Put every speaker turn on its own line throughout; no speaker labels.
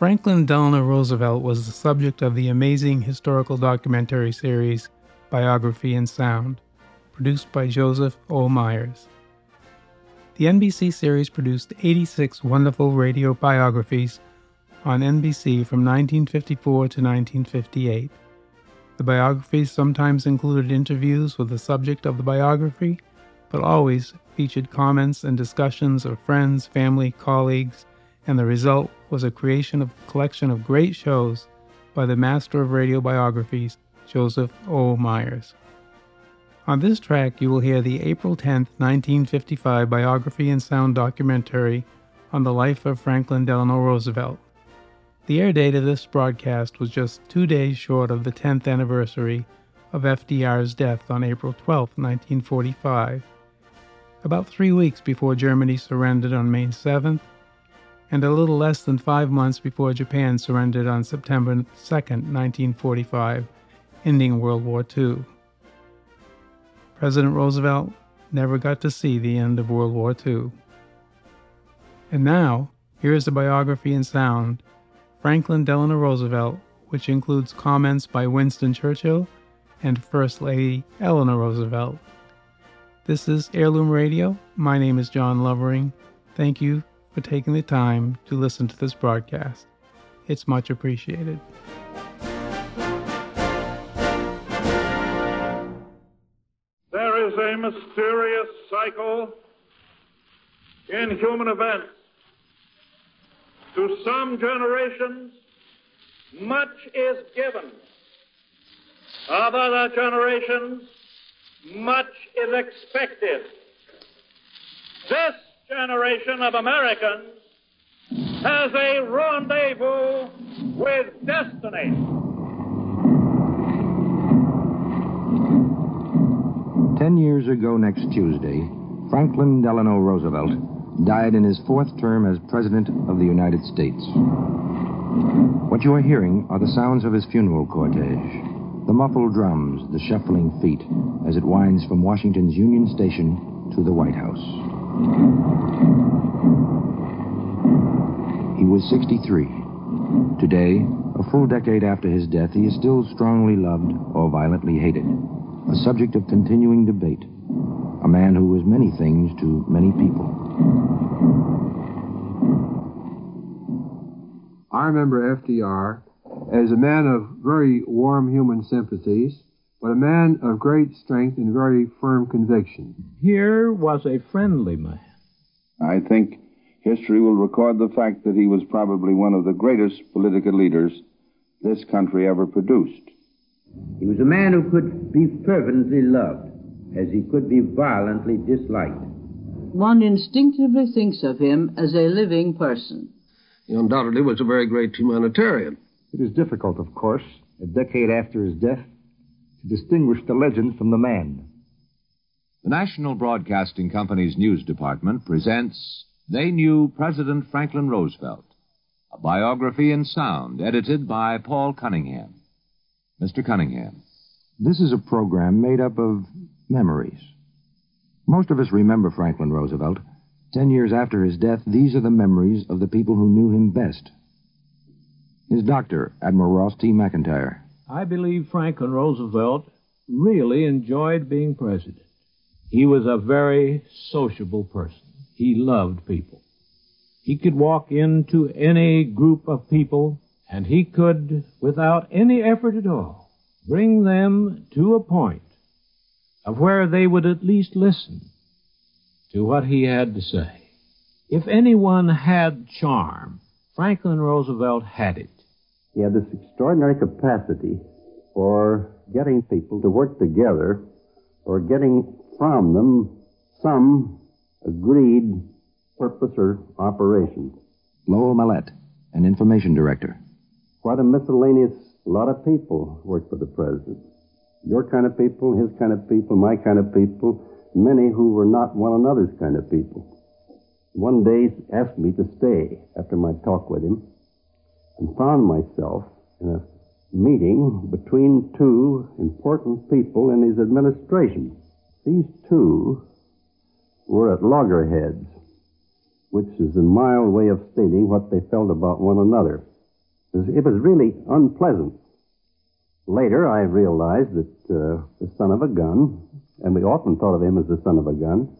Franklin Delano Roosevelt was the subject of the amazing historical documentary series Biography in Sound, produced by Joseph O. Myers. The NBC series produced 86 wonderful radio biographies on NBC from 1954 to 1958. The biographies sometimes included interviews with the subject of the biography, but always featured comments and discussions of friends, family, colleagues, and the result was a creation of a collection of great shows by the master of radio biographies, Joseph O. Myers. On this track, you will hear the April 10, 1955 biography and sound documentary on the life of Franklin Delano Roosevelt. The air date of this broadcast was just two days short of the 10th anniversary of FDR's death on April 12, 1945 about three weeks before Germany surrendered on May 7th, and a little less than five months before Japan surrendered on September 2, 1945, ending World War II. President Roosevelt never got to see the end of World War II. And now, here is the biography in sound Franklin Delano Roosevelt, which includes comments by Winston Churchill and First Lady Eleanor Roosevelt. This is Heirloom Radio. My name is John Lovering. Thank you for taking the time to listen to this broadcast. It's much appreciated.
There is a mysterious cycle in human events. To some generations, much is given. Of other generations, much is expected. This generation of Americans has a rendezvous with destiny.
Ten years ago next Tuesday, Franklin Delano Roosevelt died in his fourth term as President of the United States. What you are hearing are the sounds of his funeral cortege the muffled drums, the shuffling feet, as it winds from Washington's Union Station to the White House. He was 63. Today, a full decade after his death, he is still strongly loved or violently hated, a subject of continuing debate, a man who was many things to many people.
I remember FDR as a man of very warm human sympathies, but a man of great strength and very firm conviction.
Here was a friendly man.
I think history will record the fact that he was probably one of the greatest political leaders this country ever produced.
He was a man who could be fervently loved as he could be violently disliked.
One instinctively thinks of him as a living person.
He undoubtedly was a very great humanitarian.
It is difficult, of course, a decade after his death, to distinguish the legend from the man.
The National Broadcasting Company's news department presents They Knew President Franklin Roosevelt, a biography in sound edited by Paul Cunningham. Mr. Cunningham.
This is a program made up of memories. Most of us remember Franklin Roosevelt. Ten years after his death, these are the memories of the people who knew him best. His doctor, Admiral Ross T. McIntire.
I believe Franklin Roosevelt really enjoyed being president. He was a very sociable person. He loved people. He could walk into any group of people and he could, without any effort at all, bring them to a point of where they would at least listen to what he had to say. If anyone had charm, Franklin Roosevelt had it.
He had this extraordinary capacity for getting people to work together or getting from them some agreed purpose or operation.
Lowell Mellett, an information director.
Quite a miscellaneous lot of people worked for the president. Your kind of people, his kind of people, my kind of people, many who were not one another's kind of people. One day he asked me to stay after my talk with him and found myself in a meeting between two important people in his administration. These two were at loggerheads, which is a mild way of stating what they felt about one another. It was, really unpleasant. Later, I realized that uh, the son of a gun, and we often thought of him as the son of a gun,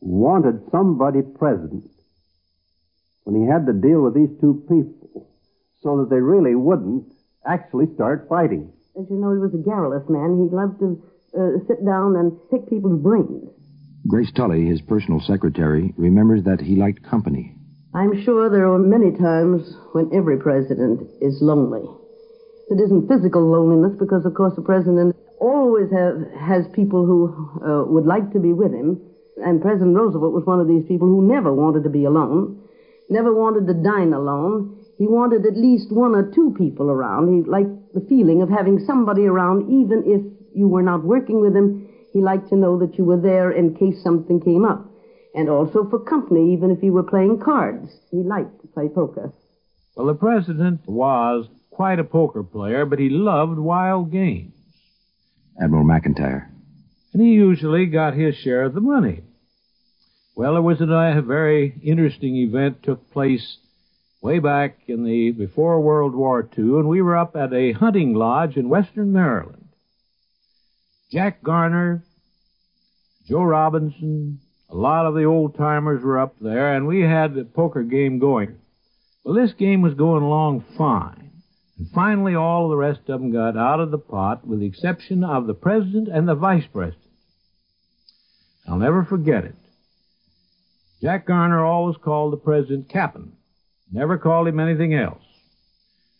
wanted somebody present when he had to deal with these two people so that they really wouldn't actually start fighting.
As you know, he was a garrulous man. He loved to uh, sit down and pick people's brains.
Grace Tully, his personal secretary, remembers that he liked company.
I'm sure there are many times when every president is lonely. It isn't physical loneliness because, of course, the president always have, has people who uh, would like to be with him. And President Roosevelt was one of these people who never wanted to be alone, never wanted to dine alone. He wanted at least one or two people around. He liked the feeling of having somebody around, even if you were not working with him. He liked to know that you were there in case something came up. And also for company, even if you were playing cards. He liked to play poker.
Well, the president was quite a poker player, but he loved wild games.
Admiral McIntire.
And he usually got his share of the money. Well, there was a, very interesting event took place way back in the before World War II, and we were up at a hunting lodge in western Maryland. Jack Garner, Joe Robinson, a lot of the old timers were up there, and we had the poker game going. Well, this game was going along fine. And finally, all the rest of them got out of the pot, with the exception of the president and the vice president. I'll never forget it. Jack Garner always called the president Captain, never called him anything else.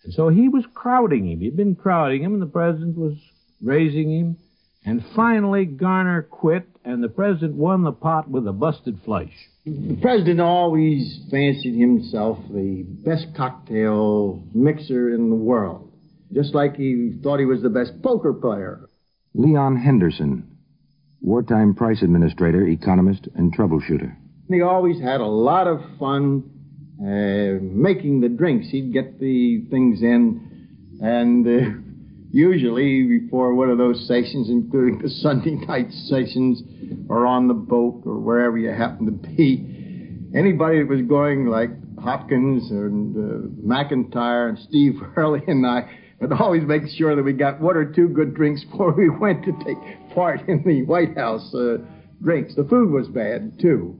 And so he was crowding him. He'd been crowding him, and the president was raising him. And finally, Garner quit, and the president won the pot with a busted flush.
The president always fancied himself the best cocktail mixer in the world, just like he thought he was the best poker player.
Leon Henderson, wartime price administrator, economist, and troubleshooter.
He always had a lot of fun uh, making the drinks. He'd get the things in, and uh, usually before one of those sessions, including the Sunday night sessions, or on the boat, or wherever you happen to be, anybody that was going like Hopkins and uh, McIntire and Steve Early and I would always make sure that we got one or two good drinks before we went to take part in the White House uh, drinks. The food was bad, too.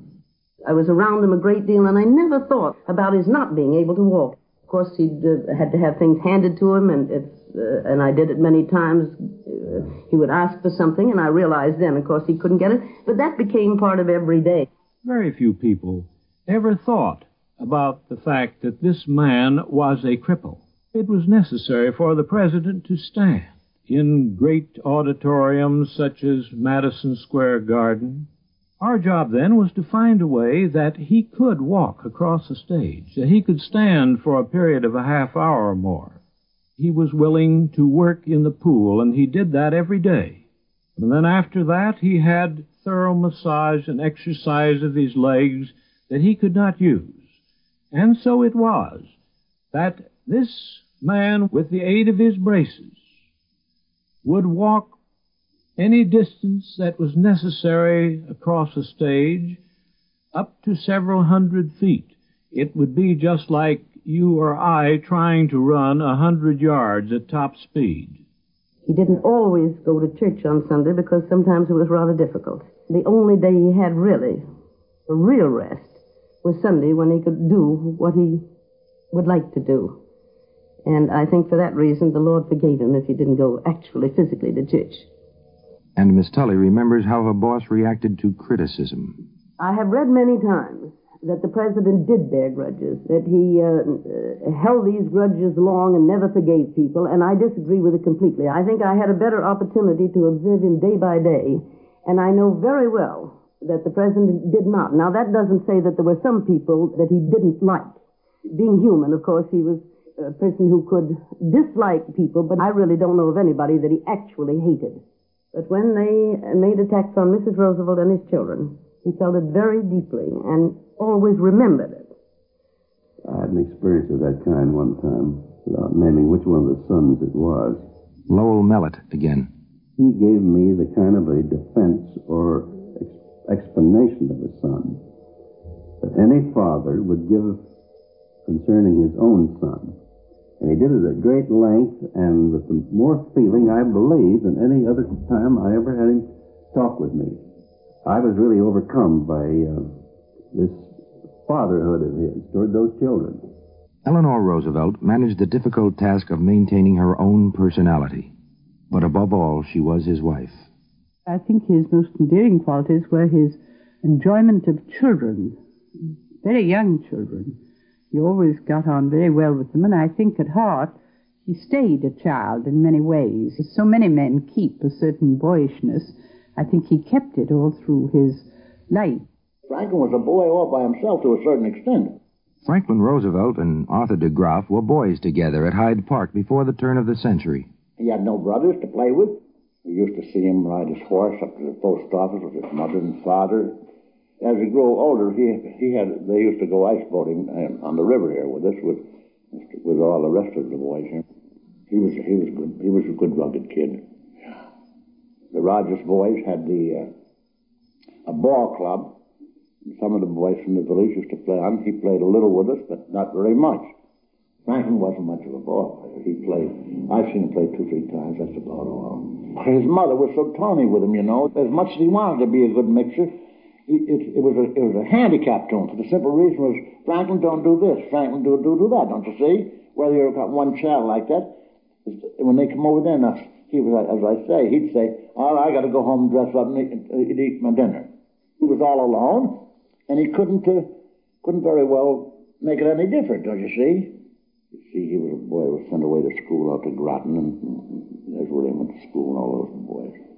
I was around him a great deal, and I never thought about his not being able to walk. Of course, he uh, had to have things handed to him, and if uh, and I did it many times. Uh, he would ask for something, and I realized then, of course, he couldn't get it. But that became part of every day.
Very few people ever thought about the fact that this man was a cripple. It was necessary for the president to stand in great auditoriums such as Madison Square Garden. Our job then was to find a way that he could walk across the stage, that he could stand for a period of a half hour or more he was willing to work in the pool, and he did that every day. And then after that, he had thorough massage and exercise of his legs that he could not use. And so it was that this man, with the aid of his braces, would walk any distance that was necessary across a stage up to several hundred feet. It would be just like you or I trying to run a hundred yards at top speed.
He didn't always go to church on Sunday because sometimes it was rather difficult. The only day he had really, a real rest, was Sunday when he could do what he would like to do. And I think for that reason the Lord forgave him if he didn't go actually physically to church.
And Miss Tully remembers how her boss reacted to criticism.
I have read many times that the president did bear grudges, that he uh, uh, held these grudges long and never forgave people, and I disagree with it completely. I think I had a better opportunity to observe him day by day, and I know very well that the president did not. Now, that doesn't say that there were some people that he didn't like. Being human, of course, he was a person who could dislike people, but I really don't know of anybody that he actually hated. But when they made attacks on Mrs. Roosevelt and his children, he felt it very deeply and always remembered it.
I had an experience of that kind one time, without naming which one of the sons it was.
Lowell Mellett again.
He gave me the kind of a defense or ex- explanation of a son that any father would give concerning his own son. And he did it at great length and with more feeling, I believe, than any other time I ever had him talk with me. I was really overcome by uh, this fatherhood of his toward those children.
Eleanor Roosevelt managed the difficult task of maintaining her own personality. But above all, she was his wife.
I think his most endearing qualities were his enjoyment of children, very young children. He always got on very well with them, and I think at heart he stayed a child in many ways. As so many men keep a certain boyishness, I think he kept it all through his life.
Franklin was a boy all by himself to a certain extent.
Franklin Roosevelt and Arthur de Graaf were boys together at Hyde Park before the turn of the century.
He had no brothers to play with. We used to see him ride his horse up to the post office with his mother and father as he grew older, he he had they used to go ice boating uh, on the river here with us with with all the rest of the boys here. He was he was good. He was a good rugged kid. The Rogers boys had the uh, a ball club. Some of the boys from the village used to play on. He played a little with us, but not very much. Franklin wasn't much of a ball player. He played. I've seen him play two, three times. That's about all. His mother was so tawny with him, you know. As much as he wanted to be a good mixer, it, it, was a, it was a handicap to him for the simple reason was Franklin don't do this, Franklin do do do that. Don't you see? Whether you've got one child like that, when they come over there, now he was as I say, he'd say, "All right, I got to go home and dress up and eat, eat my dinner." He was all alone, and he couldn't uh, couldn't very well make it any different. Don't you see? You see, he was a boy who was sent away to school out to Groton, and there's where he went to school and all those boys.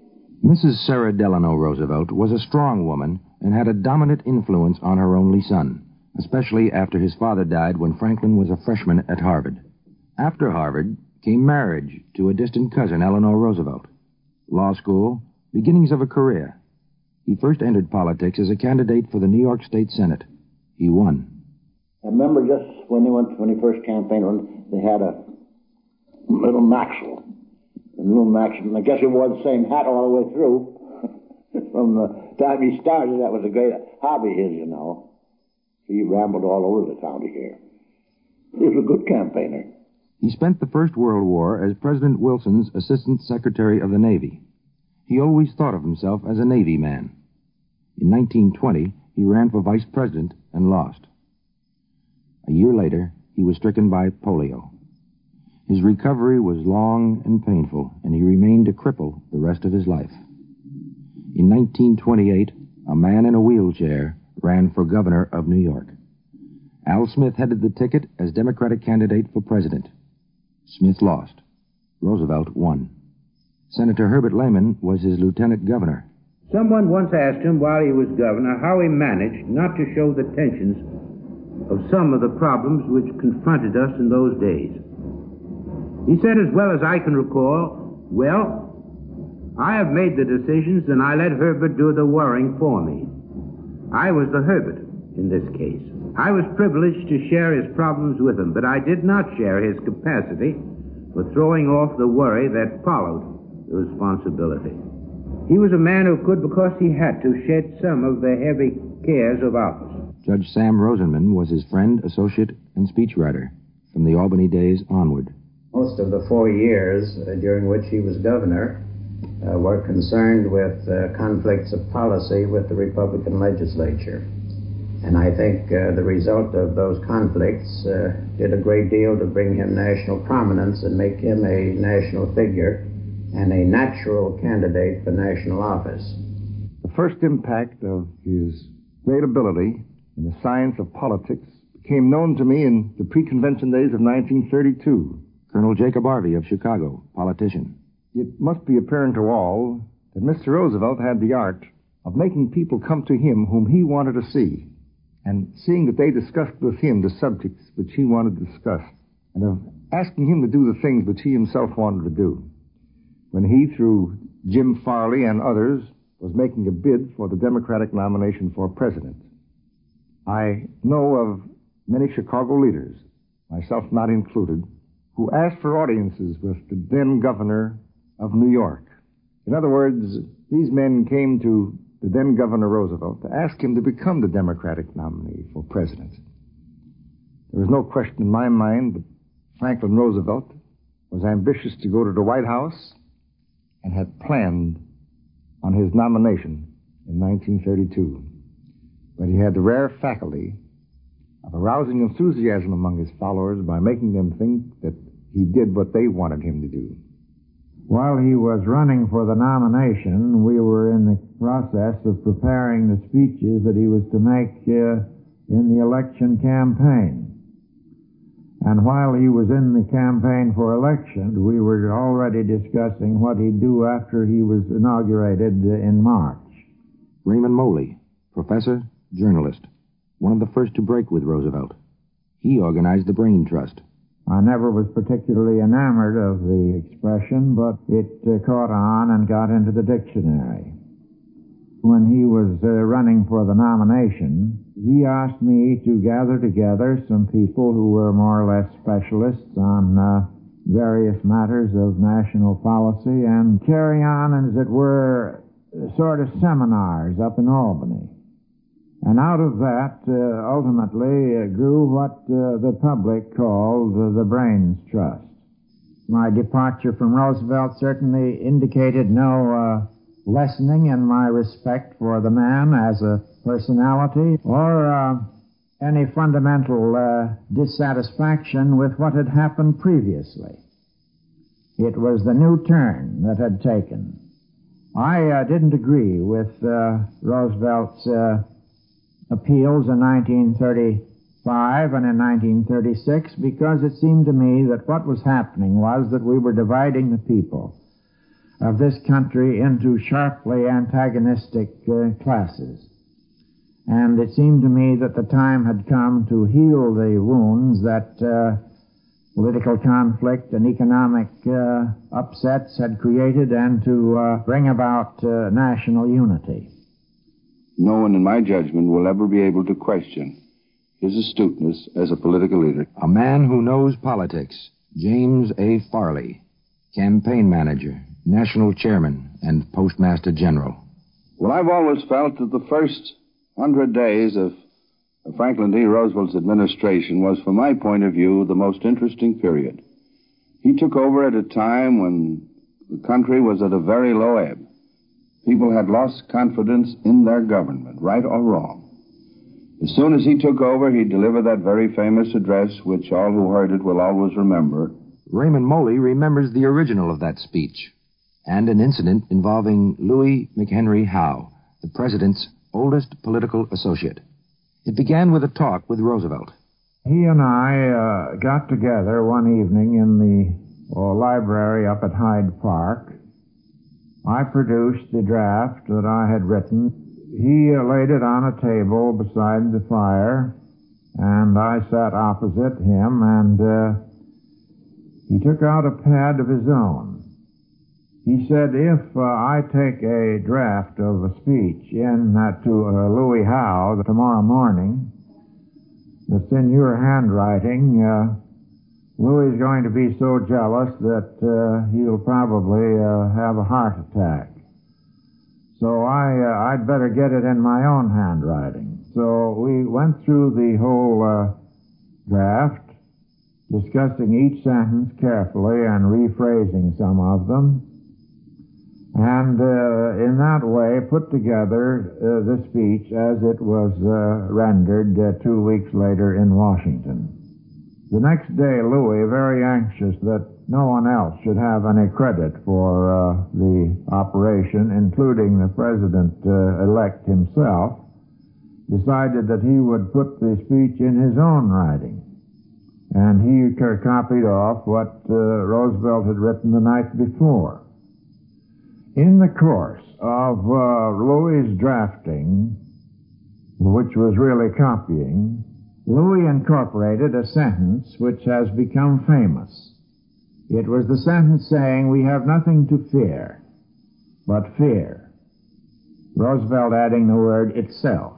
Mrs. Sarah Delano Roosevelt was a strong woman and had a dominant influence on her only son, especially after his father died when Franklin was a freshman at Harvard. After Harvard came marriage to a distant cousin, Eleanor Roosevelt. Law school, beginnings of a career. He first entered politics as a candidate for the New York State Senate. He won.
I remember just when he went when he first campaigned, they had a little Maxwell and Lou Max, I guess he wore the same hat all the way through. From the time he started, that was a great hobby of his, you know. He rambled all over the county here. He was a good campaigner.
He spent the First World War as President Wilson's Assistant Secretary of the Navy. He always thought of himself as a Navy man. In 1920, he ran for vice president and lost. A year later, he was stricken by polio. His recovery was long and painful, and he remained a cripple the rest of his life. In 1928, a man in a wheelchair ran for governor of New York. Al Smith headed the ticket as Democratic candidate for president. Smith lost. Roosevelt won. Senator Herbert Lehman was his lieutenant governor.
Someone once asked him while he was governor how he managed not to show the tensions of some of the problems which confronted us in those days. He said, as well as I can recall, Well, I have made the decisions and I let Herbert do the worrying for me. I was the Herbert in this case. I was privileged to share his problems with him, but I did not share his capacity for throwing off the worry that followed the responsibility. He was a man who could, because he had to, shed some of the heavy cares of office.
Judge Sam Rosenman was his friend, associate, and speechwriter from the Albany days onward
most of the four years uh, during which he was governor uh, were concerned with uh, conflicts of policy with the Republican legislature. And I think the result of those conflicts did a great deal to bring him national prominence and make him a national figure and a natural candidate for national office.
The first impact of his great ability in the science of politics became known to me in the pre-convention days of 1932
Colonel Jacob Arvey of Chicago, politician.
It must be apparent to all that Mr. Roosevelt had the art of making people come to him whom he wanted to see, and seeing that they discussed with him the subjects which he wanted to discuss, and of asking him to do the things which he himself wanted to do. When he, through Jim Farley and others, was making a bid for the Democratic nomination for president. I know of many Chicago leaders, myself not included, who asked for audiences with the then governor of New York. In other words, these men came to the then Governor Roosevelt to ask him to become the Democratic nominee for president. There was no question in my mind that Franklin Roosevelt was ambitious to go to the White House and had planned on his nomination in 1932. But he had the rare faculty of arousing enthusiasm among his followers by making them think that he did what they wanted him to do.
While he was running for the nomination, we were in the process of preparing the speeches that he was to make uh, in the election campaign. And while he was in the campaign for election, we were already discussing what he'd do after he was inaugurated in March.
Raymond Moley, professor, journalist, one of the first to break with Roosevelt. He organized the Brain Trust.
I never was particularly enamored of the expression, but it uh, caught on and got into the dictionary. When he was uh, running for the nomination, he asked me to gather together some people who were more or less specialists on uh, various matters of national policy and carry on, as it were, sort of seminars up in Albany. And out of that, uh, ultimately, uh, grew what uh, the public called uh, the Brains Trust. My departure from Roosevelt certainly indicated no uh, lessening in my respect for the man as a personality or uh, any fundamental dissatisfaction with what had happened previously. It was the new turn that had taken. I didn't agree with Roosevelt's appeals in 1935 and in 1936 because it seemed to me that what was happening was that we were dividing the people of this country into sharply antagonistic uh, classes. And it seemed to me that the time had come to heal the wounds that uh, political conflict and economic uh, upsets had created and to uh, bring about uh, national unity.
No one, in my judgment, will ever be able to question his astuteness as a political leader.
A man who knows politics, James A. Farley, campaign manager, national chairman, and postmaster general.
Well, I've always felt that the first hundred days of Franklin D. Roosevelt's administration was, from my point of view, the most interesting period. He took over at a time when the country was at a very low ebb. People had lost confidence in their government, right or wrong. As soon as he took over, he delivered that very famous address, which all who heard it will always remember.
Raymond Moley remembers the original of that speech and an incident involving Louis McHenry Howe, the president's oldest political associate. It began with a talk with Roosevelt.
He and I uh, got together one evening in the uh, library up at Hyde Park. I produced the draft that I had written. He laid it on a table beside the fire, and I sat opposite him, and uh, he took out a pad of his own. He said, if uh, I take a draft of a speech in uh, to uh, Louis Howe tomorrow morning that's in your handwriting, uh, Louis is going to be so jealous that uh, he'll probably uh, have a heart attack. So I, I'd better get it in my own handwriting. So we went through the whole draft, discussing each sentence carefully and rephrasing some of them and uh, in that way put together uh, the speech as it was uh, rendered uh, two weeks later in Washington. The next day, Louis, very anxious that no one else should have any credit for uh, the operation, including the president-elect uh, himself, decided that he would put the speech in his own writing. And he copied off what Roosevelt had written the night before. In the course of uh, Louis' drafting, which was really copying, Louis incorporated a sentence which has become famous. It was the sentence saying, We have nothing to fear but fear. Roosevelt adding the word itself.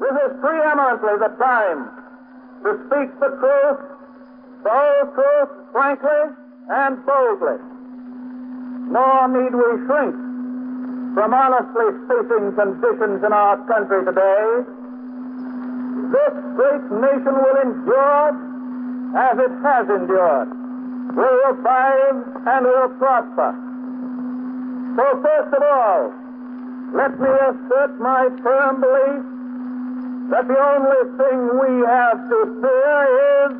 This is preeminently the time to speak the truth, the whole truth, frankly and boldly nor need we shrink from honestly facing conditions in our country today. This great nation will endure as it has endured. We will revive and we will prosper. So first of all, let me assert my firm belief that the only thing we have to fear is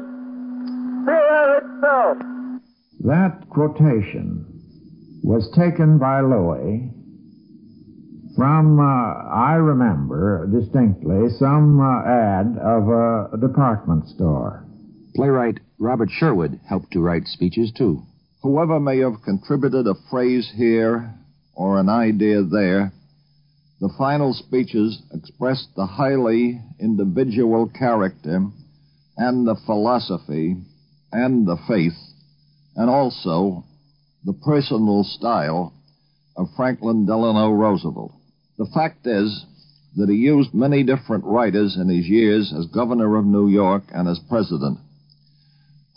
fear itself.
That quotation was taken by Louis from, uh, I remember distinctly, some uh, ad of a department store.
Playwright Robert Sherwood helped to write speeches, too.
Whoever may have contributed a phrase here or an idea there, the final speeches expressed the highly individual character and the philosophy and the faith, and also the personal style of Franklin Delano Roosevelt. The fact is that he used many different writers in his years as governor of New York and as president.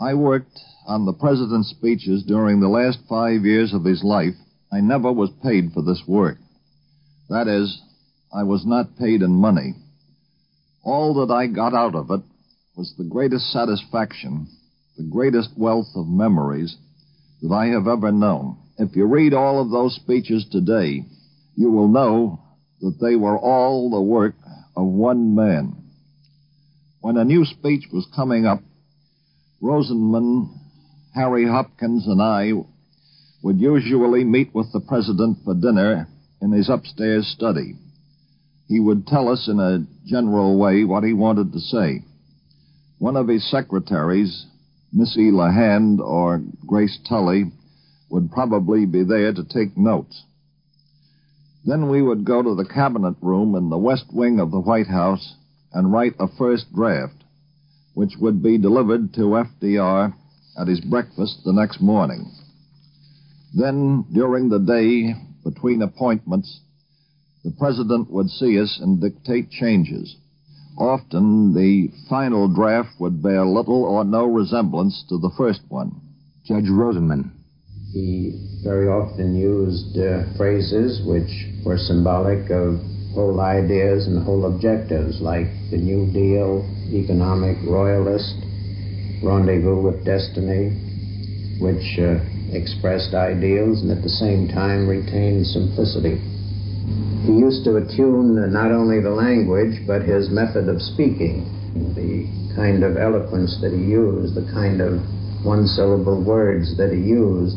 I worked on the president's speeches during the last five years of his life. I never was paid for this work. That is, I was not paid in money. All that I got out of it was the greatest satisfaction, the greatest wealth of memories that I have ever known. If you read all of those speeches today, you will know that they were all the work of one man. When a new speech was coming up, Rosenman, Harry Hopkins, and I would usually meet with the president for dinner in his upstairs study. He would tell us in a general way what he wanted to say. One of his secretaries, Missy LeHand or Grace Tully, would probably be there to take notes. Then we would go to the cabinet room in the west wing of the White House and write a first draft, which would be delivered to FDR at his breakfast the next morning. Then, during the day, between appointments, the president would see us and dictate changes. Often, the final draft would bear little or no resemblance to the first one.
Judge Rosenman.
He very often used uh, phrases which were symbolic of whole ideas and whole objectives, like the New Deal, economic royalist, rendezvous with destiny, which uh, expressed ideals and at the same time retained simplicity. He used to attune not only the language, but his method of speaking, the kind of eloquence that he used, the kind of one syllable words that he used,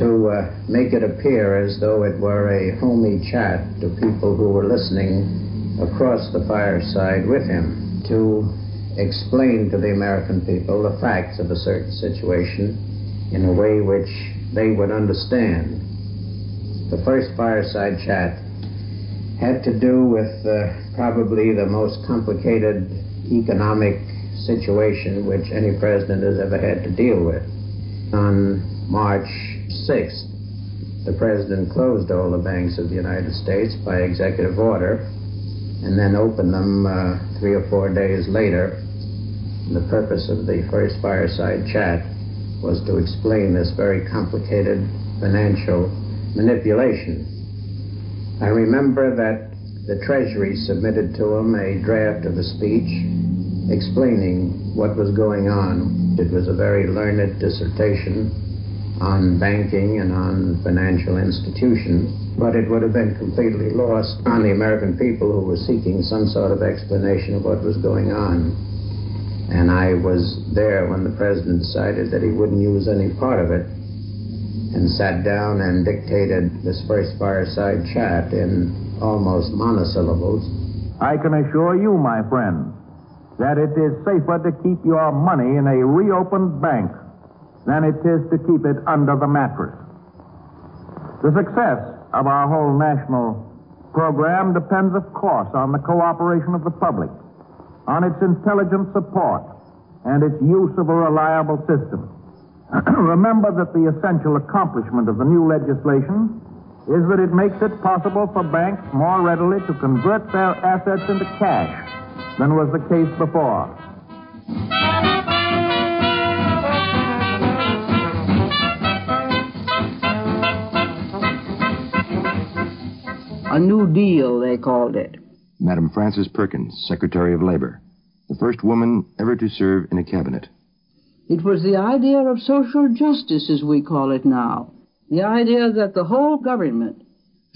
to uh, make it appear as though it were a homey chat to people who were listening across the fireside with him, to explain to the American people the facts of a certain situation in a way which they would understand. The first fireside chat had to do with uh, probably the most complicated economic situation which any president has ever had to deal with. On March 6th, the president closed all the banks of the United States by executive order and then opened them uh, three or four days later. The purpose of the first fireside chat was to explain this very complicated financial manipulation. I remember that the Treasury submitted to him a draft of a speech explaining what was going on. It was a very learned dissertation on banking and on financial institutions, but it would have been completely lost on the American people who were seeking some sort of explanation of what was going on. And I was there when the president decided that he wouldn't use any part of it and sat down and dictated this first fireside chat in almost monosyllables.
I can assure you, my friend, that it is safer to keep your money in a reopened bank than it is to keep it under the mattress. The success of our whole national program depends, of course, on the cooperation of the public, on its intelligent support, and its use of a reliable system. Remember that the essential accomplishment of the new legislation is that it makes it possible for banks more readily to convert their assets into cash than was the case before.
A New Deal, they called it.
Madam Frances Perkins, Secretary of Labor, the first woman ever to serve in a cabinet.
It was the idea of social justice, as we call it now. The idea that the whole government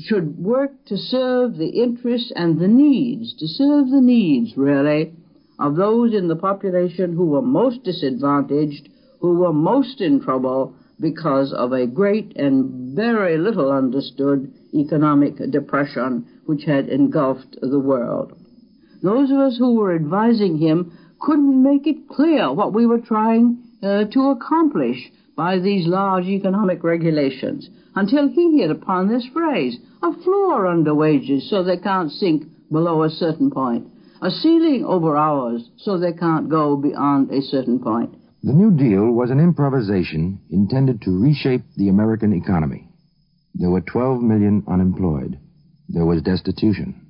should work to serve the interests and the needs, to serve the needs, really, of those in the population who were most disadvantaged, who were most in trouble because of a great and very little understood economic depression which had engulfed the world. Those of us who were advising him couldn't make it clear what we were trying uh, to accomplish by these large economic regulations until he hit upon this phrase a floor under wages so they can't sink below a certain point, a ceiling over hours so they can't go beyond a certain point.
The New Deal was an improvisation intended to reshape the American economy. There were 12 million unemployed. There was destitution.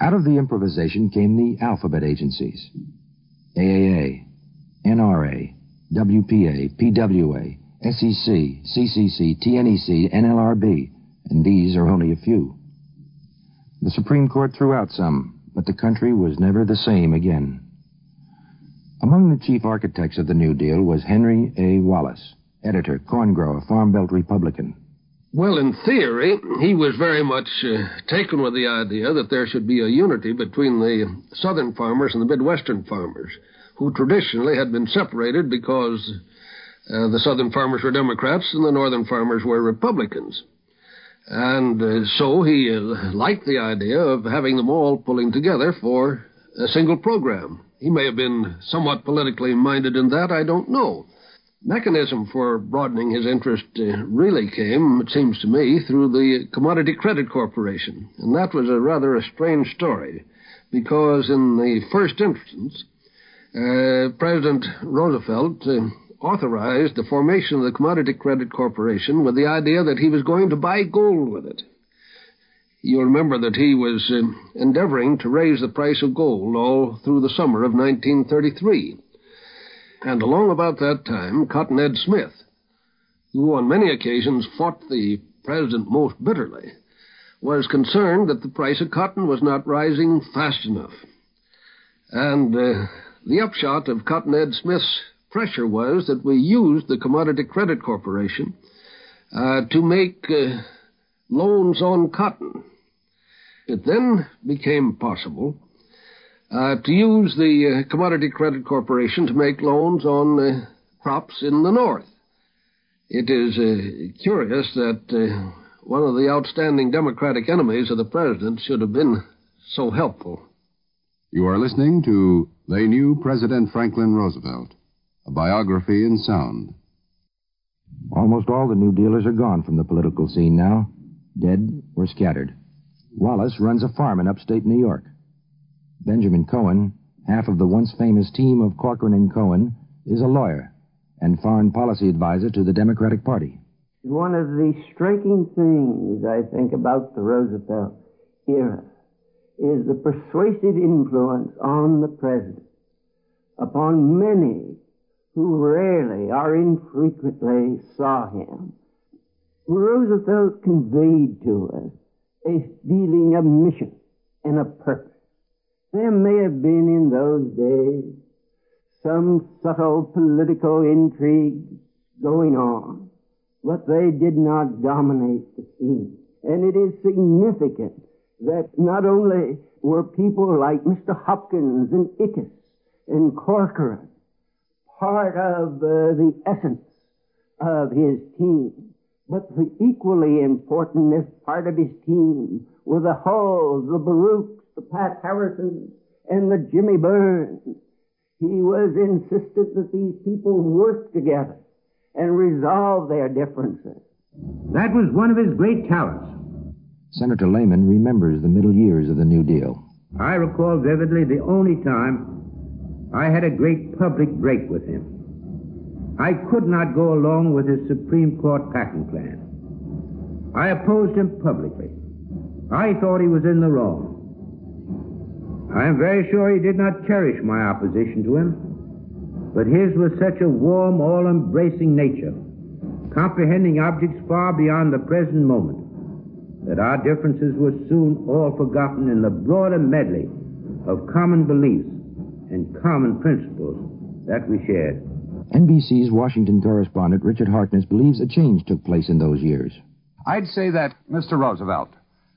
Out of the improvisation came the alphabet agencies AAA, NRA, WPA, PWA, SEC, CCC, TNEC, NLRB, and these are only a few. The Supreme Court threw out some, but the country was never the same again. Among the chief architects of the New Deal was Henry A. Wallace, editor, corn grower, Farm Belt Republican.
Well, in theory, he was very much uh, taken with the idea that there should be a unity between the southern farmers and the Midwestern farmers who traditionally had been separated because uh, the southern farmers were Democrats and the northern farmers were Republicans. And uh, so he uh, liked the idea of having them all pulling together for a single program. He may have been somewhat politically minded in that, I don't know. Mechanism for broadening his interest uh, really came, it seems to me, through the Commodity Credit Corporation. And that was a rather a strange story, because in the first instance, uh, President Roosevelt uh, authorized the formation of the Commodity Credit Corporation with the idea that he was going to buy gold with it. You'll remember that he was uh, endeavoring to raise the price of gold all through the summer of 1933. And along about that time, Cotton Ed Smith, who on many occasions fought the president most bitterly, was concerned that the price of cotton was not rising fast enough. And uh, the upshot of Cotton Ed Smith's pressure was that we used the Commodity Credit Corporation uh, to make uh, loans on cotton. It then became possible uh, to use the uh, Commodity Credit Corporation to make loans on uh, crops in the north. It is uh, curious that one of the outstanding Democratic enemies of the president should have been so helpful.
You are listening to They Knew President Franklin Roosevelt, a biography in sound.
Almost all the New Dealers are gone from the political scene now, dead or scattered. Wallace runs a farm in upstate New York. Benjamin Cohen, half of the once famous team of Corcoran and Cohen, is a lawyer and foreign policy advisor to the Democratic Party.
One of the striking things I think about the Roosevelt era is the persuasive influence on the president upon many who rarely or infrequently saw him. Roosevelt conveyed to us a feeling of mission and a purpose. There may have been in those days some subtle political intrigues going on, but they did not dominate the scene. And it is significant that not only were people like Mr. Hopkins and Ickes and Corcoran part of uh, the essence of his team, but the equally important part of his team were the Hulls, the Baruchs, the Pat Harrisons, and the Jimmy Byrnes. He was insistent that these people work together and resolve their differences.
That was one of his great talents.
Senator Lehman remembers the middle years of the New Deal.
I recall vividly the only time I had a great public break with him. I could not go along with his Supreme Court packing plan. I opposed him publicly. I thought he was in the wrong. I am very sure he did not cherish my opposition to him, but his was such a warm, all embracing nature, comprehending objects far beyond the present moment that our differences were soon all forgotten in the broader medley of common beliefs and common principles that we shared.
NBC's Washington correspondent Richard Harkness believes a change took place in those years.
I'd say that Mr. Roosevelt,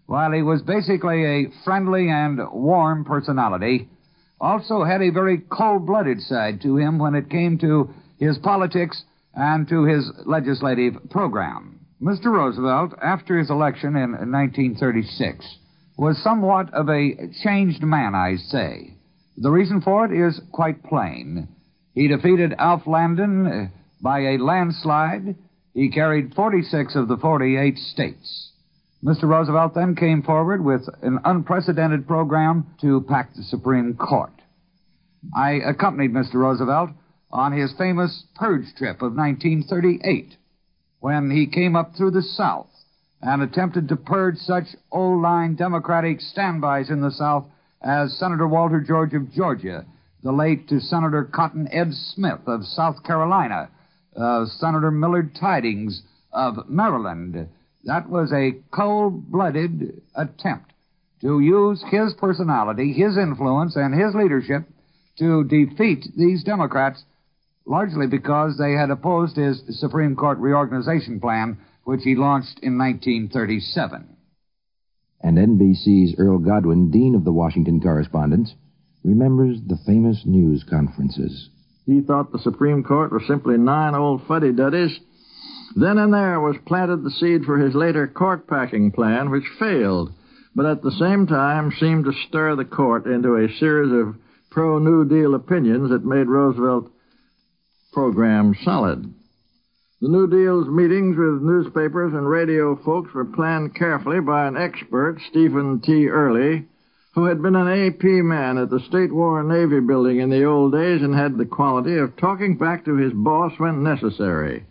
while he was basically a friendly and warm personality, also had a very cold blooded side to him when it came to his politics and to his legislative program. Mr. Roosevelt, after his election in 1936, was somewhat of a changed man, I say. The reason for it is quite plain. He defeated Alf Landon uh, by a landslide. He carried 46 of the 48 states. Mr. Roosevelt then came forward with an unprecedented program to pack the Supreme Court. I accompanied Mr. Roosevelt on his famous purge trip of 1938 when he came up through the South and attempted to purge such old line Democratic standbys in the South as Senator Walter George of Georgia, the late Senator Cotton Ed Smith of South Carolina, uh, Senator Millard Tydings of Maryland. That was a cold blooded attempt to use his personality, his influence, and his leadership to defeat these Democrats, largely because they had opposed his Supreme Court reorganization plan, which he launched in 1937.
And NBC's Earl Godwin, Dean of the Washington Correspondents, remembers the famous news conferences.
He thought the Supreme Court were simply nine old fuddy duddies. Then and there was planted the seed for his later court packing plan, which failed, but at the same time seemed to stir the court into a series of pro New Deal opinions that made Roosevelt's program solid. The New Deal's meetings with newspapers and radio folks were planned carefully by an expert, Stephen T. Early, who had been an AP man at the State War and Navy building in the old days and had the quality of talking back to his boss when necessary.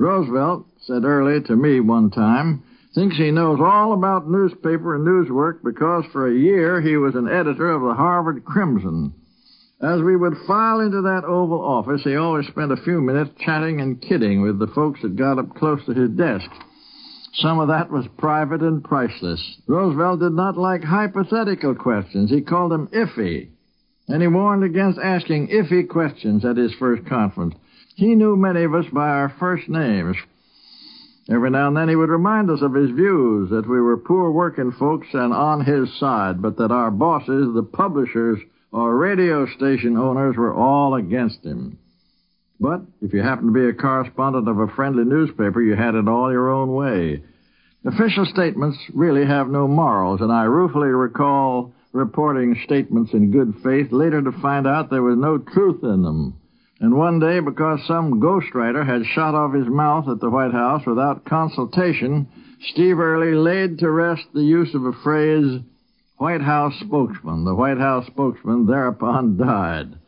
Roosevelt, said Early to me one time, thinks he knows all about newspaper and news work because for a year he was an editor of the Harvard Crimson. As we would file into that Oval Office, he always spent a few minutes chatting and kidding with the folks that got up close to his desk. Some of that was private and priceless. Roosevelt did not like hypothetical questions. He called them iffy. And he warned against asking iffy questions at his first conference. He knew many of us by our first names. Every now and then he would remind us of his views, that we were poor working folks and on his side, but that our bosses, the publishers, or radio station owners were all against him. But if you happened to be a correspondent of a friendly newspaper, you had it all your own way. Official statements really have no morals, and I ruefully recall reporting statements in good faith, later to find out there was no truth in them. And one day, because some ghostwriter had shot off his mouth at the White House without consultation, Steve Early laid to rest the use of a phrase, White House spokesman. The White House spokesman thereupon died.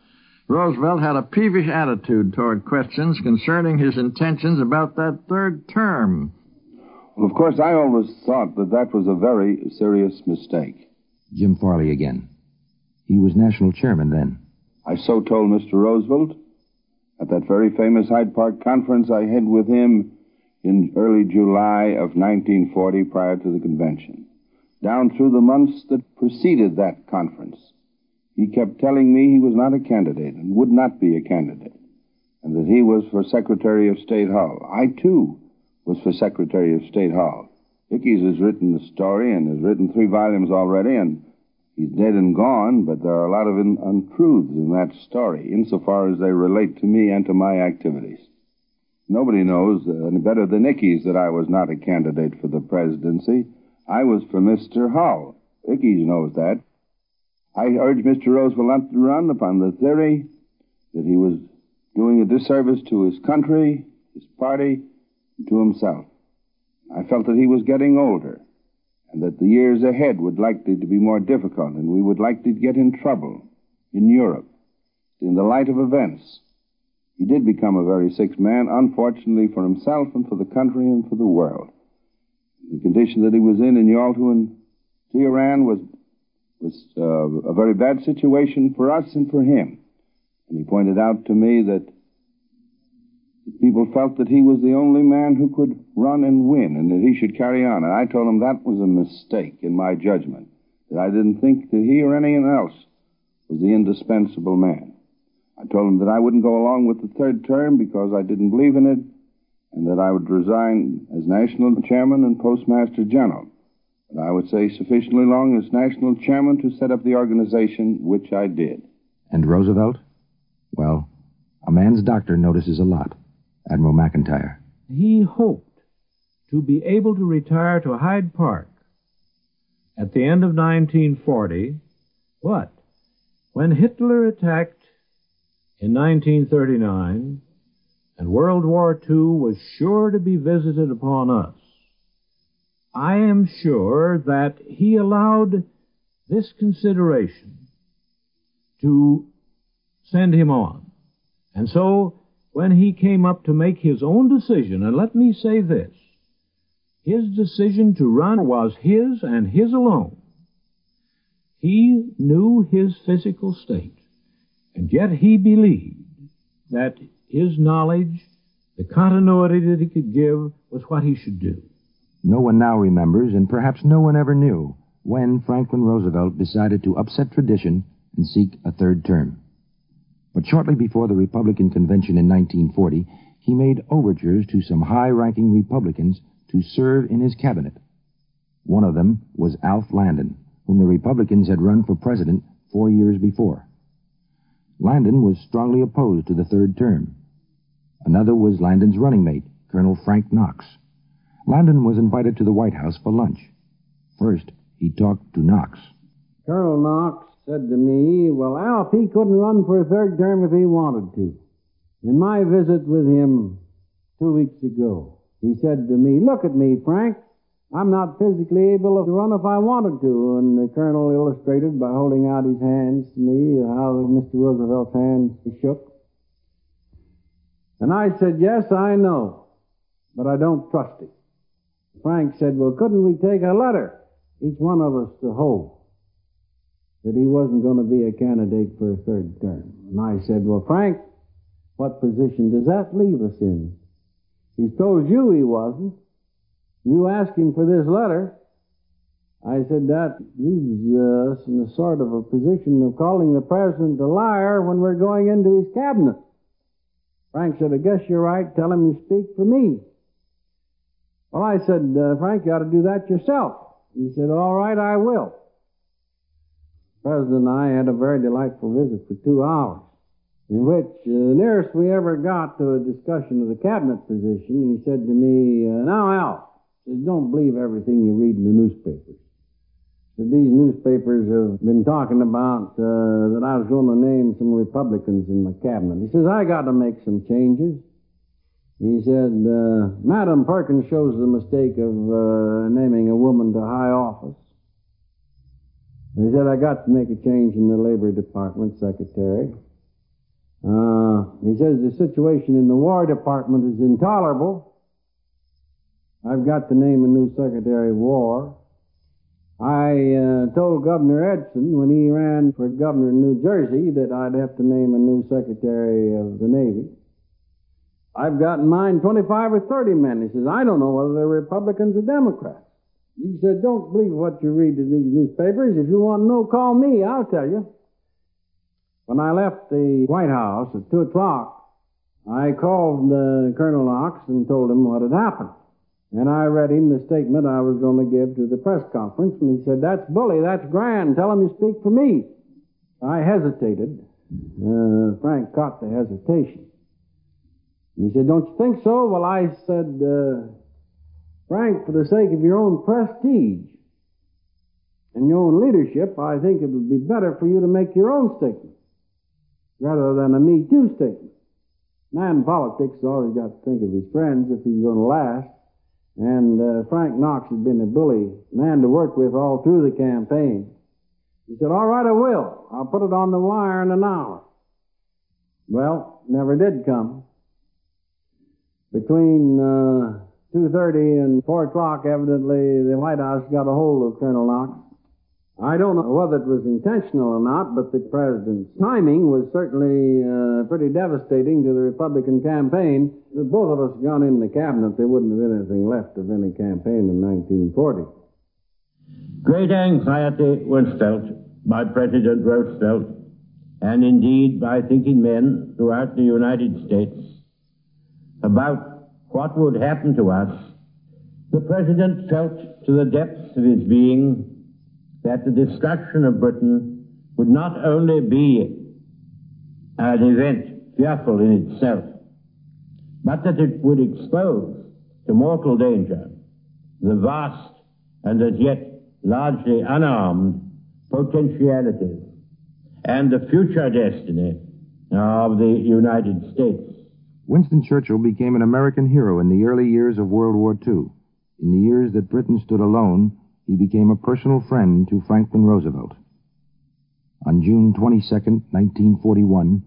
Roosevelt had a peevish attitude toward questions concerning his intentions about that third term.
Well, of course, I always thought that that was a very serious mistake.
Jim Farley again. He was national chairman then.
I so told Mr. Roosevelt at that very famous Hyde Park conference I had with him in early July of 1940 prior to the convention down through the months that preceded that conference. He kept telling me he was not a candidate and would not be a candidate, and that he was for Secretary of State Hull. I, too, was for Secretary of State Hull. Ickes has written the story and has written three volumes already, and he's dead and gone, but there are a lot of untruths in that story, insofar as they relate to me and to my activities. Nobody knows uh, any better than Ickes that I was not a candidate for the presidency. I was for Mr. Hull. Ickes knows that. I urged Mr. Roosevelt not to run upon the theory that he was doing a disservice to his country, his party, and to himself. I felt that he was getting older, and that the years ahead would likely to be more difficult, and we would likely to get in trouble in Europe. In the light of events, he did become a very sick man, unfortunately for himself and for the country and for the world. The condition that he was in in Yalta and Tehran was was uh, a very bad situation for us and for him. And he pointed out to me that people felt that he was the only man who could run and win and that he should carry on. And I told him that was a mistake in my judgment, that I didn't think that he or anyone else was the indispensable man. I told him that I wouldn't go along with the third term because I didn't believe in it, and that I would resign as national chairman and postmaster general. But I would say sufficiently long as national chairman to set up the organization, which I did.
And Roosevelt? Well, a man's doctor notices a lot. Admiral McIntire.
He hoped to be able to retire to Hyde Park at the end of 1940. What? When Hitler attacked in 1939 and World War II was sure to be visited upon us, I am sure that he allowed this consideration to send him on. And so, when he came up to make his own decision, and let me say this, his decision to run was his and his alone. He knew his physical state, and yet he believed that his knowledge, the continuity that he could give, was what he should do.
No one now remembers, and perhaps no one ever knew, when Franklin Roosevelt decided to upset tradition and seek a third term. But shortly before the Republican convention in 1940, he made overtures to some high ranking Republicans to serve in his cabinet. One of them was Alf Landon, whom the Republicans had run for president four years before. Landon was strongly opposed to the third term. Another was Landon's running mate, Colonel Frank Knox. Landon was invited to the White House for lunch. First, he talked to Knox.
Colonel Knox said to me, Well, Alf, he couldn't run for a third term if he wanted to. In my visit with him two weeks ago, he said to me, Look at me, Frank. I'm not physically able to run if I wanted to. And the colonel illustrated by holding out his hands to me how Mr. Roosevelt's hands shook. And I said, Yes, I know, but I don't trust him. Frank said, Well, couldn't we take a letter, each one of us to hold, that he wasn't going to be a candidate for a third term? And I said, Well, Frank, what position does that leave us in? He told you he wasn't. You asked him for this letter. I said that leaves us in a sort of a position of calling the president a liar when we're going into his cabinet. Frank said, I guess you're right. Tell him you speak for me. Well, I said, uh, Frank, you ought to do that yourself. He said, All right, I will. President and I had a very delightful visit for two hours, in which uh, the nearest we ever got to a discussion of the cabinet position, he said to me, uh, Now, Al, says, don't believe everything you read in the newspapers. Said, These newspapers have been talking about uh, that I was going to name some Republicans in my cabinet. He says, I got to make some changes. He said, uh, Madam Perkins shows the mistake of uh, naming a woman to high office. And he said, I got to make a change in the Labor Department secretary. Uh, he says the situation in the War Department is intolerable. I've got to name a new Secretary of War. I uh, told Governor Edison when he ran for governor in New Jersey that I'd have to name a new Secretary of the Navy. I've got in mind 25 or 30 men. He says, I don't know whether they're Republicans or Democrats. He said, don't believe what you read in these newspapers. If you want to know, call me. I'll tell you. When I left the White House at 2 o'clock, I called uh, Colonel Knox and told him what had happened. And I read him the statement I was going to give to the press conference, and he said, That's bully, that's grand. Tell him you speak for me. I hesitated. Uh, Frank caught the hesitation. He said, Don't you think so? Well, I said, uh, Frank, for the sake of your own prestige and your own leadership, I think it would be better for you to make your own statement rather than a Me Too statement. Man politics has always got to think of his friends if he's going to last. And uh, Frank Knox has been a bully man to work with all through the campaign. He said, All right, I will. I'll put it on the wire in an hour. Well, never did come. Between uh, 2.30 and 4 o'clock, evidently, the White House got a hold of Colonel Knox. I don't know whether it was intentional or not, but the president's timing was certainly uh, pretty devastating to the Republican campaign. If both of us had gone in the cabinet, there wouldn't have been anything left of any campaign in 1940.
Great anxiety was felt by President Roosevelt
and indeed by thinking men throughout the United States, about what would happen to us, the President felt to the depths of his being that the destruction of Britain would not only be an event fearful in itself, but that it would expose to mortal danger the vast and as yet largely unarmed potentialities and the future destiny of the United States.
Winston Churchill became an American hero in the early years of World War II. In the years that Britain stood alone, he became a personal friend to Franklin Roosevelt. On June 22, 1941,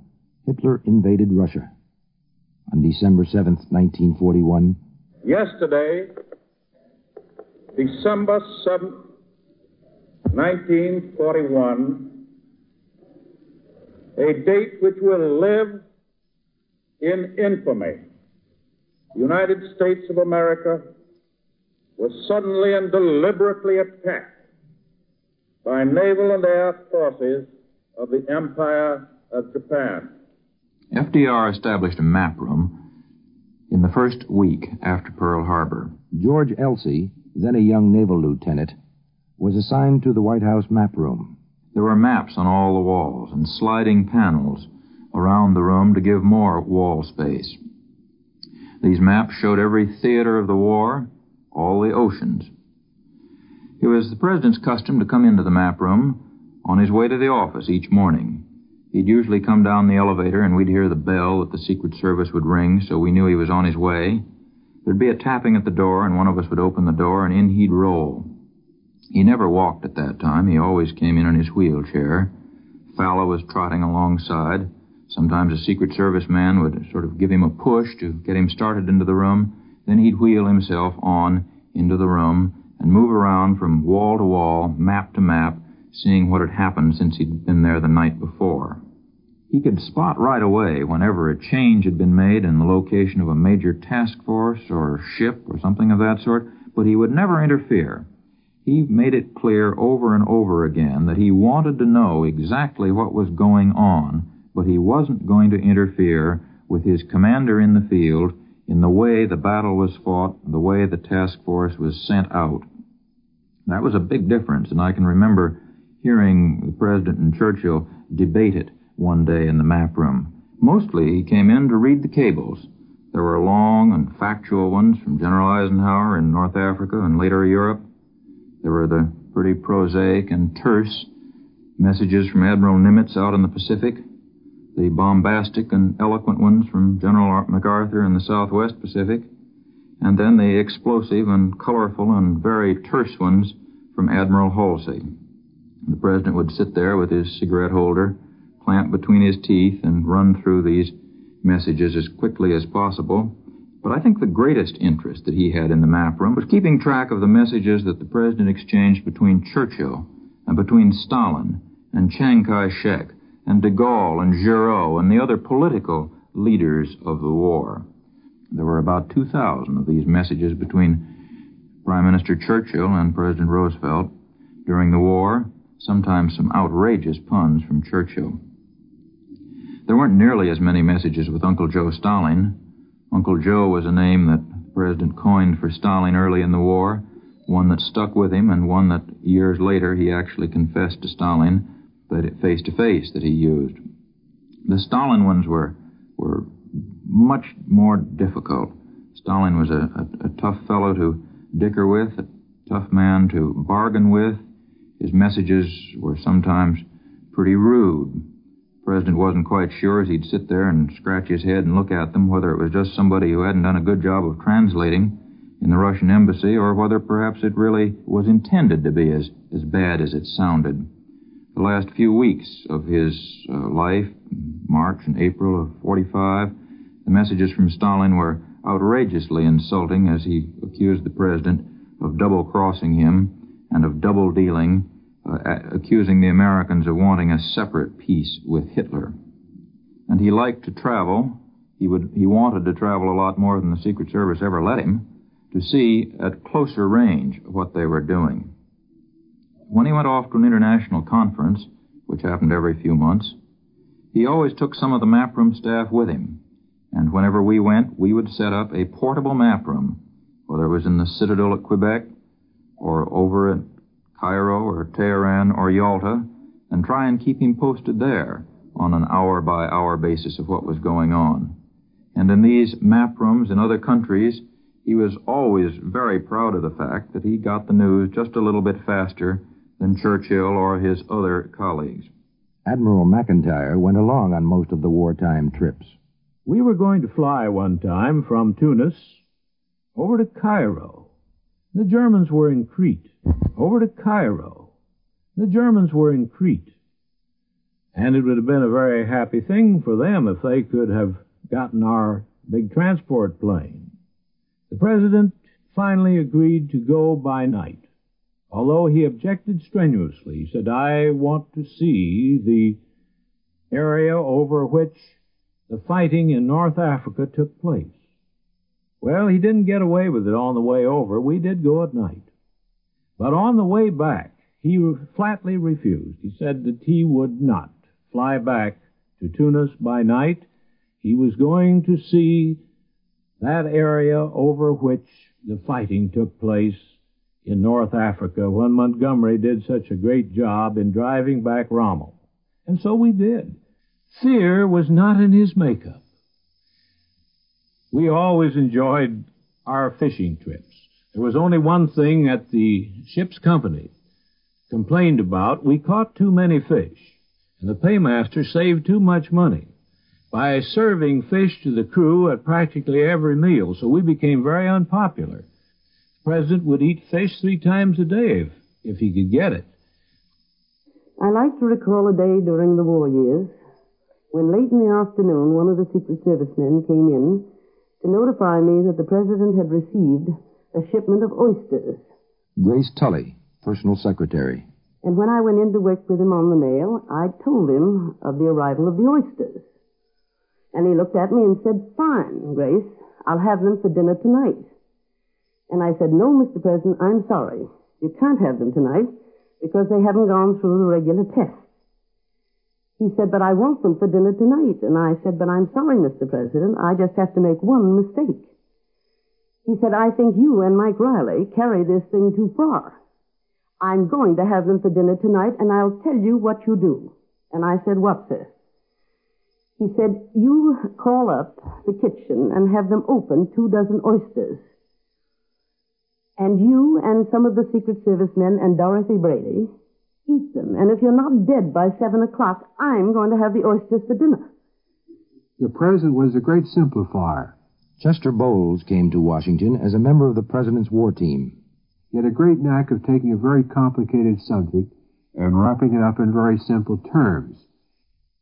Hitler invaded Russia. On December 7, 1941,
Yesterday, December 7, 1941, a date which will live in infamy. The United States of America was suddenly and deliberately attacked by naval and air forces of the Empire of Japan.
FDR established a map room in the first week after Pearl Harbor.
George Elsey, then a young naval lieutenant, was assigned to the White House map room.
There were maps on all the walls and sliding panels around the room to give more wall space. These maps showed every theater of the war, all the oceans. It was the president's custom to come into the map room on his way to the office each morning. He'd usually come down the elevator and we'd hear the bell that the Secret Service would ring, so we knew he was on his way. There'd be a tapping at the door, and one of us would open the door, and in he'd roll. He never walked at that time. He always came in in his wheelchair. Fala was trotting alongside. Sometimes a Secret Service man would sort of give him a push to get him started into the room. Then he'd wheel himself on into the room and move around from wall to wall, map to map, seeing what had happened since he'd been there the night before. He could spot right away whenever a change had been made in the location of a major task force or ship or something of that sort, but he would never interfere. He made it clear over and over again that he wanted to know exactly what was going on, but he wasn't going to interfere with his commander in the field in the way the battle was fought, the way the task force was sent out. That was a big difference, and I can remember hearing the President and Churchill debate it one day in the map room. Mostly he came in to read the cables. There were long and factual ones from General Eisenhower in North Africa and later Europe. There were the pretty prosaic and terse messages from Admiral Nimitz out in the Pacific, the bombastic and eloquent ones from General MacArthur in the Southwest Pacific, and then the explosive and colorful and very terse ones from Admiral Halsey. The President would sit there with his cigarette holder clamped between his teeth and run through these messages as quickly as possible. But I think the greatest interest that he had in the map room was keeping track of the messages that the President exchanged between Churchill and between Stalin and Chiang Kai-shek and de Gaulle and Giraud and the other political leaders of the war. There were about 2,000 of these messages between Prime Minister Churchill and President Roosevelt during the war, sometimes some outrageous puns from Churchill. There weren't nearly as many messages with Uncle Joe Stalin. Uncle Joe was a name that the President coined for Stalin early in the war, one that stuck with him, and one that years later he actually confessed to Stalin, but face to face that he used. The Stalin ones were were much more difficult. Stalin was a, a, a tough fellow to dicker with, a tough man to bargain with. His messages were sometimes pretty rude. The president wasn't quite sure as he'd sit there and scratch his head and look at them whether it was just somebody who hadn't done a good job of translating in the Russian embassy or whether perhaps it really was intended to be as, as bad as it sounded. The last few weeks of his uh, life, March and April of 45, the messages from Stalin were outrageously insulting as he accused the president of double crossing him and of double dealing uh, accusing the Americans of wanting a separate peace with Hitler. And he liked to travel. He would he wanted to travel a lot more than the Secret Service ever let him to see at closer range what they were doing. When he went off to an international conference, which happened every few months, He always took some of the map room staff with him, and whenever we went, we would set up a portable map room, whether it was in the Citadel at Quebec or over at Cairo or Tehran or Yalta, and try and keep him posted there on an hour by hour basis of what was going on. And in these map rooms in other countries, he was always very proud of the fact that he got the news just a little bit faster than Churchill or his other colleagues.
Admiral McIntire went along on most of the wartime trips.
We were going to fly one time from Tunis over to Cairo. The Germans were in Crete. Over to Cairo. The Germans were in Crete. And it would have been a very happy thing for them if they could have gotten our big transport plane. The president finally agreed to go by night, although he objected strenuously. He said, I want to see the area over which the fighting in North Africa took place. Well, he didn't get away with it on the way over. We did go at night. But on the way back, he flatly refused. He said that he would not fly back to Tunis by night. He was going to see that area over which the fighting took place in North Africa when Montgomery did such a great job in driving back Rommel. And so we did. Fear was not in his makeup. We always enjoyed our fishing trips. There was only one thing that the ship's company complained about. We caught too many fish, and the paymaster saved too much money by serving fish to the crew at practically every meal, so we became very unpopular. The president would eat fish three times a day if, if he could get it.
I like to recall a day during the war years when late in the afternoon one of the Secret Service men came in to notify me that the president had received a shipment of oysters.
Grace Tully, personal secretary.
And when I went in to work with him on the mail, I told him of the arrival of the oysters. And he looked at me and said, Fine, Grace, I'll have them for dinner tonight. And I said, No, Mr. President, I'm sorry. You can't have them tonight because they haven't gone through the regular tests. He said, But I want them for dinner tonight. And I said, But I'm sorry, Mr. President, I just have to make one mistake. He said, I think you and Mike Reilly carry this thing too far. I'm going to have them for dinner tonight, and I'll tell you what you do. And I said, What, sir? He said, You call up the kitchen and have them open two dozen oysters. And you and some of the Secret Service men and Dorothy Brady eat them. And if you're not dead by seven o'clock, I'm going to have the oysters for dinner.
The president was a great simplifier.
Chester Bowles came to Washington as a member of the president's war team.
He had a great knack of taking a very complicated subject and wrapping it up in very simple terms.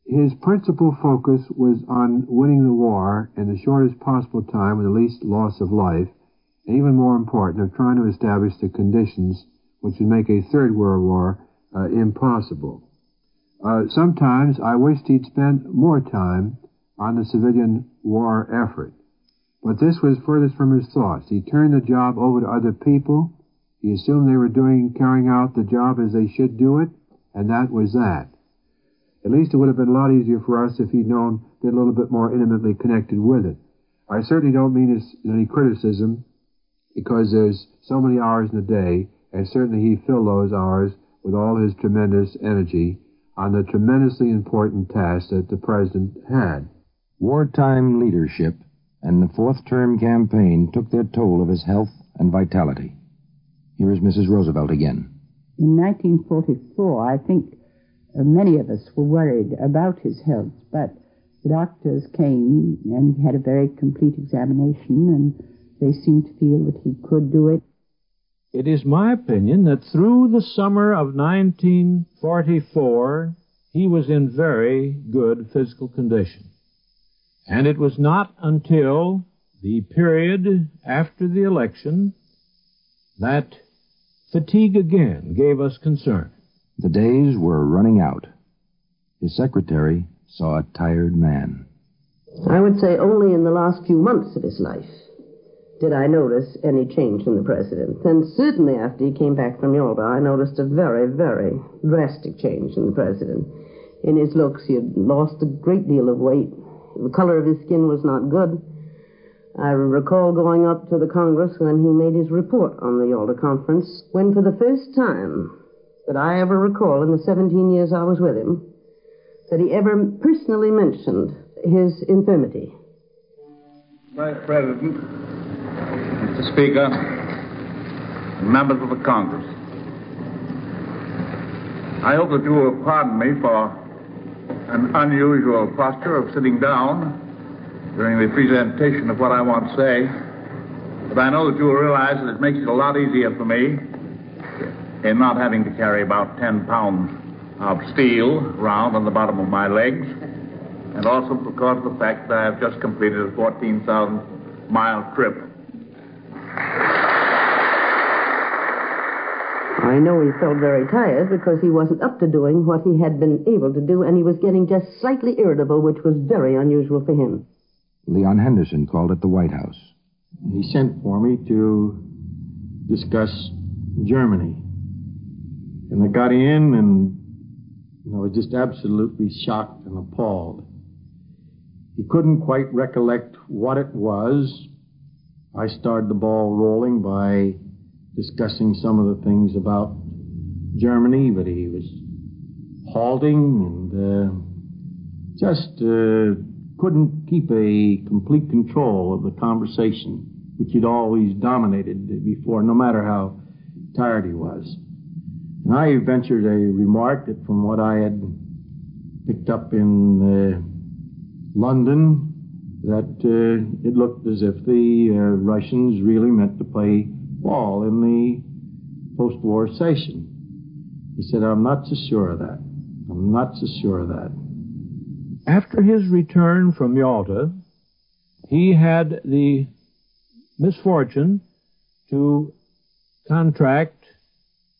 His principal focus was on winning the war in the shortest possible time with the least loss of life, and even more important, of trying to establish the conditions which would make a third world war uh, impossible. Uh, sometimes I wished he'd spent more time on the civilian war effort. But this was furthest from his thoughts. He turned the job over to other people. He assumed they were doing, carrying out the job as they should do it, and that was that. At least it would have been a lot easier for us if he'd known been a little bit more intimately connected with it. I certainly don't mean any criticism, because there's so many hours in a day, and certainly he filled those hours with all his tremendous energy on the tremendously important task that the president had.
Wartime leadership and the fourth term campaign took their toll of his health and vitality. Here is Mrs. Roosevelt again.
In 1944, I think uh, many of us were worried about his health, but the doctors came and he had a very complete examination and they seemed to feel that he could do it.
It is my opinion that through the summer of 1944, he was in very good physical condition. And it was not until the period after the election that fatigue again gave us concern.
The days were running out. His secretary saw a tired man.
I would say only in the last few months of his life did I notice any change in the president. And certainly after he came back from Yalta, I noticed a very, very drastic change in the president. in his looks. He had lost a great deal of weight. The color of his skin was not good. I recall going up to the Congress when he made his report on the Yalta Conference, when for the first time that I ever recall in the 17 years I was with him, that he ever personally mentioned his infirmity.
Vice President, Mr. Speaker, members of the Congress, I hope that you will pardon me for an unusual posture of sitting down during the presentation of what I want to say, but I know that you will realize that it makes it a lot easier for me in not having to carry about 10 pounds of steel round on the bottom of my legs, and also because of the fact that I have just completed a 14,000 mile trip.
I know he felt very tired because he wasn't up to doing what he had been able to do, and he was getting just slightly irritable, which was very unusual for him.
Leon Henderson called at the White House.
He sent for me to discuss Germany. And I got in and I was just absolutely shocked and appalled. He couldn't quite recollect what it was. I started the ball rolling by discussing some of the things about Germany, but he was halting and uh, just uh, couldn't keep a complete control of the conversation, which he'd always dominated before, no matter how tired he was. And I ventured a remark that from what I had picked up in uh, London, that uh, it looked as if the uh, Russians really meant to play ball in the post-war session. He said, I'm not so sure of that. I'm not so sure of that.
After his return from Yalta, he had the misfortune to contract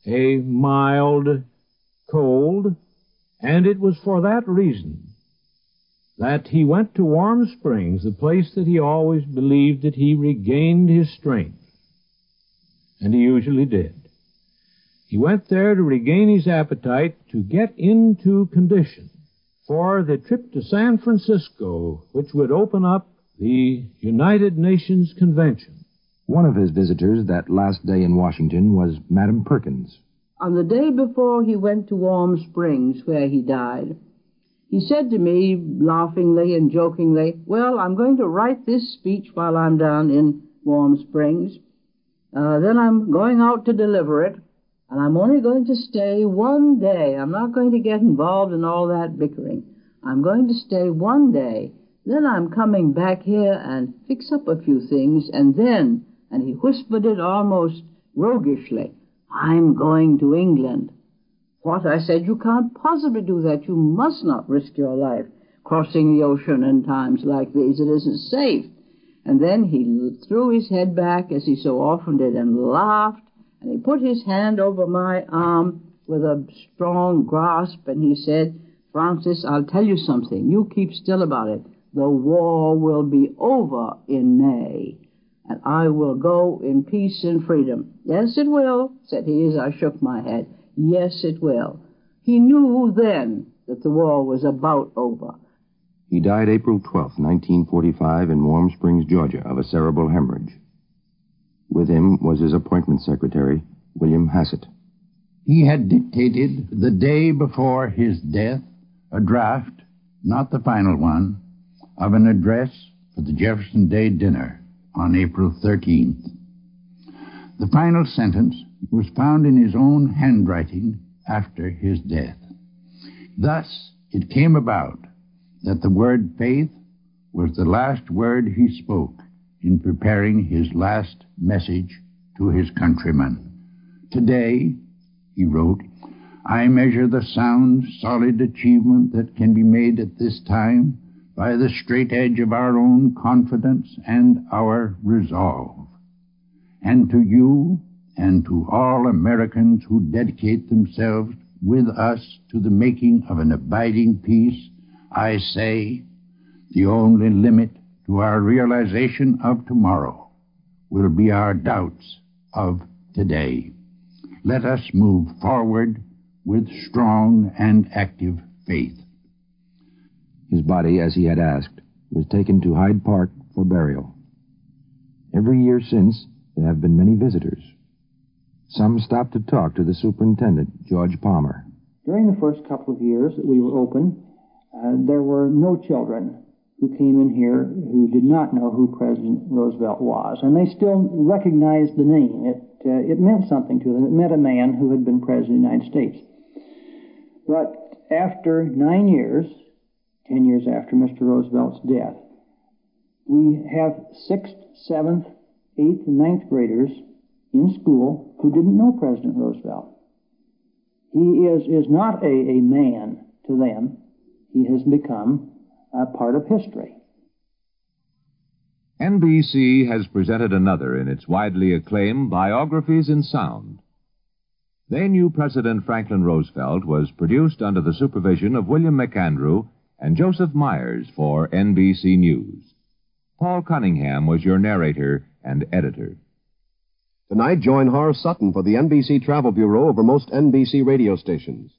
a mild cold, and it was for that reason that he went to Warm Springs, the place that he always believed that he regained his strength. And he usually did. He went there to regain his appetite, to get into condition for the trip to San Francisco, which would open up the United Nations Convention.
One of his visitors that last day in Washington was Madam Perkins.
On the day before he went to Warm Springs, where he died, he said to me, laughingly and jokingly, Well, I'm going to write this speech while I'm down in Warm Springs. Uh, then I'm going out to deliver it, and I'm only going to stay one day. I'm not going to get involved in all that bickering. I'm going to stay one day. Then I'm coming back here and fix up a few things, and then, and he whispered it almost roguishly, I'm going to England. What? I said, you can't possibly do that. You must not risk your life crossing the ocean in times like these. It isn't safe. And then he threw his head back, as he so often did, and laughed and he put his hand over my arm with a strong grasp, and he said, Frances, I'll tell you something. You keep still about it. The war will be over in May, and I will go in peace and freedom. Yes, it will, said he as I shook my head. Yes, it will. He knew then that the war was about over.
He died April 12, 1945, in Warm Springs, Georgia, of a cerebral hemorrhage. With him was his appointment secretary, William Hassett.
He had dictated the day before his death a draft, not the final one, of an address for the Jefferson Day dinner on April 13th. The final sentence was found in his own handwriting after his death. Thus, it came about that the word faith was the last word he spoke in preparing his last message to his countrymen. Today, he wrote, I measure the sound, solid achievement that can be made at this time by the straight edge of our own confidence and our resolve. And to you and to all Americans who dedicate themselves with us to the making of an abiding peace, I say, the only limit to our realization of tomorrow will be our doubts of today. Let us move forward with strong and active faith.
His body, as he had asked, was taken to Hyde Park for burial. Every year since, there have been many visitors. Some stopped to talk to the superintendent, George Palmer.
During the first couple of years that we were open, uh, there were no children who came in here who did not know who President Roosevelt was, and they still recognized the name. It uh, it meant something to them. It meant a man who had been president of the United States. But after nine years, ten years after Mr. Roosevelt's death, we have sixth, seventh, eighth, and ninth graders in school who didn't know President Roosevelt. He is, is not a, a man to them. He has become a part of history.
NBC has presented another in its widely acclaimed Biographies in Sound. They Knew President Franklin Roosevelt was produced under the supervision of William McAndrew and Joseph Myers for NBC News. Paul Cunningham was your narrator and editor.
Tonight, join Horace Sutton for the NBC Travel Bureau over most NBC radio stations.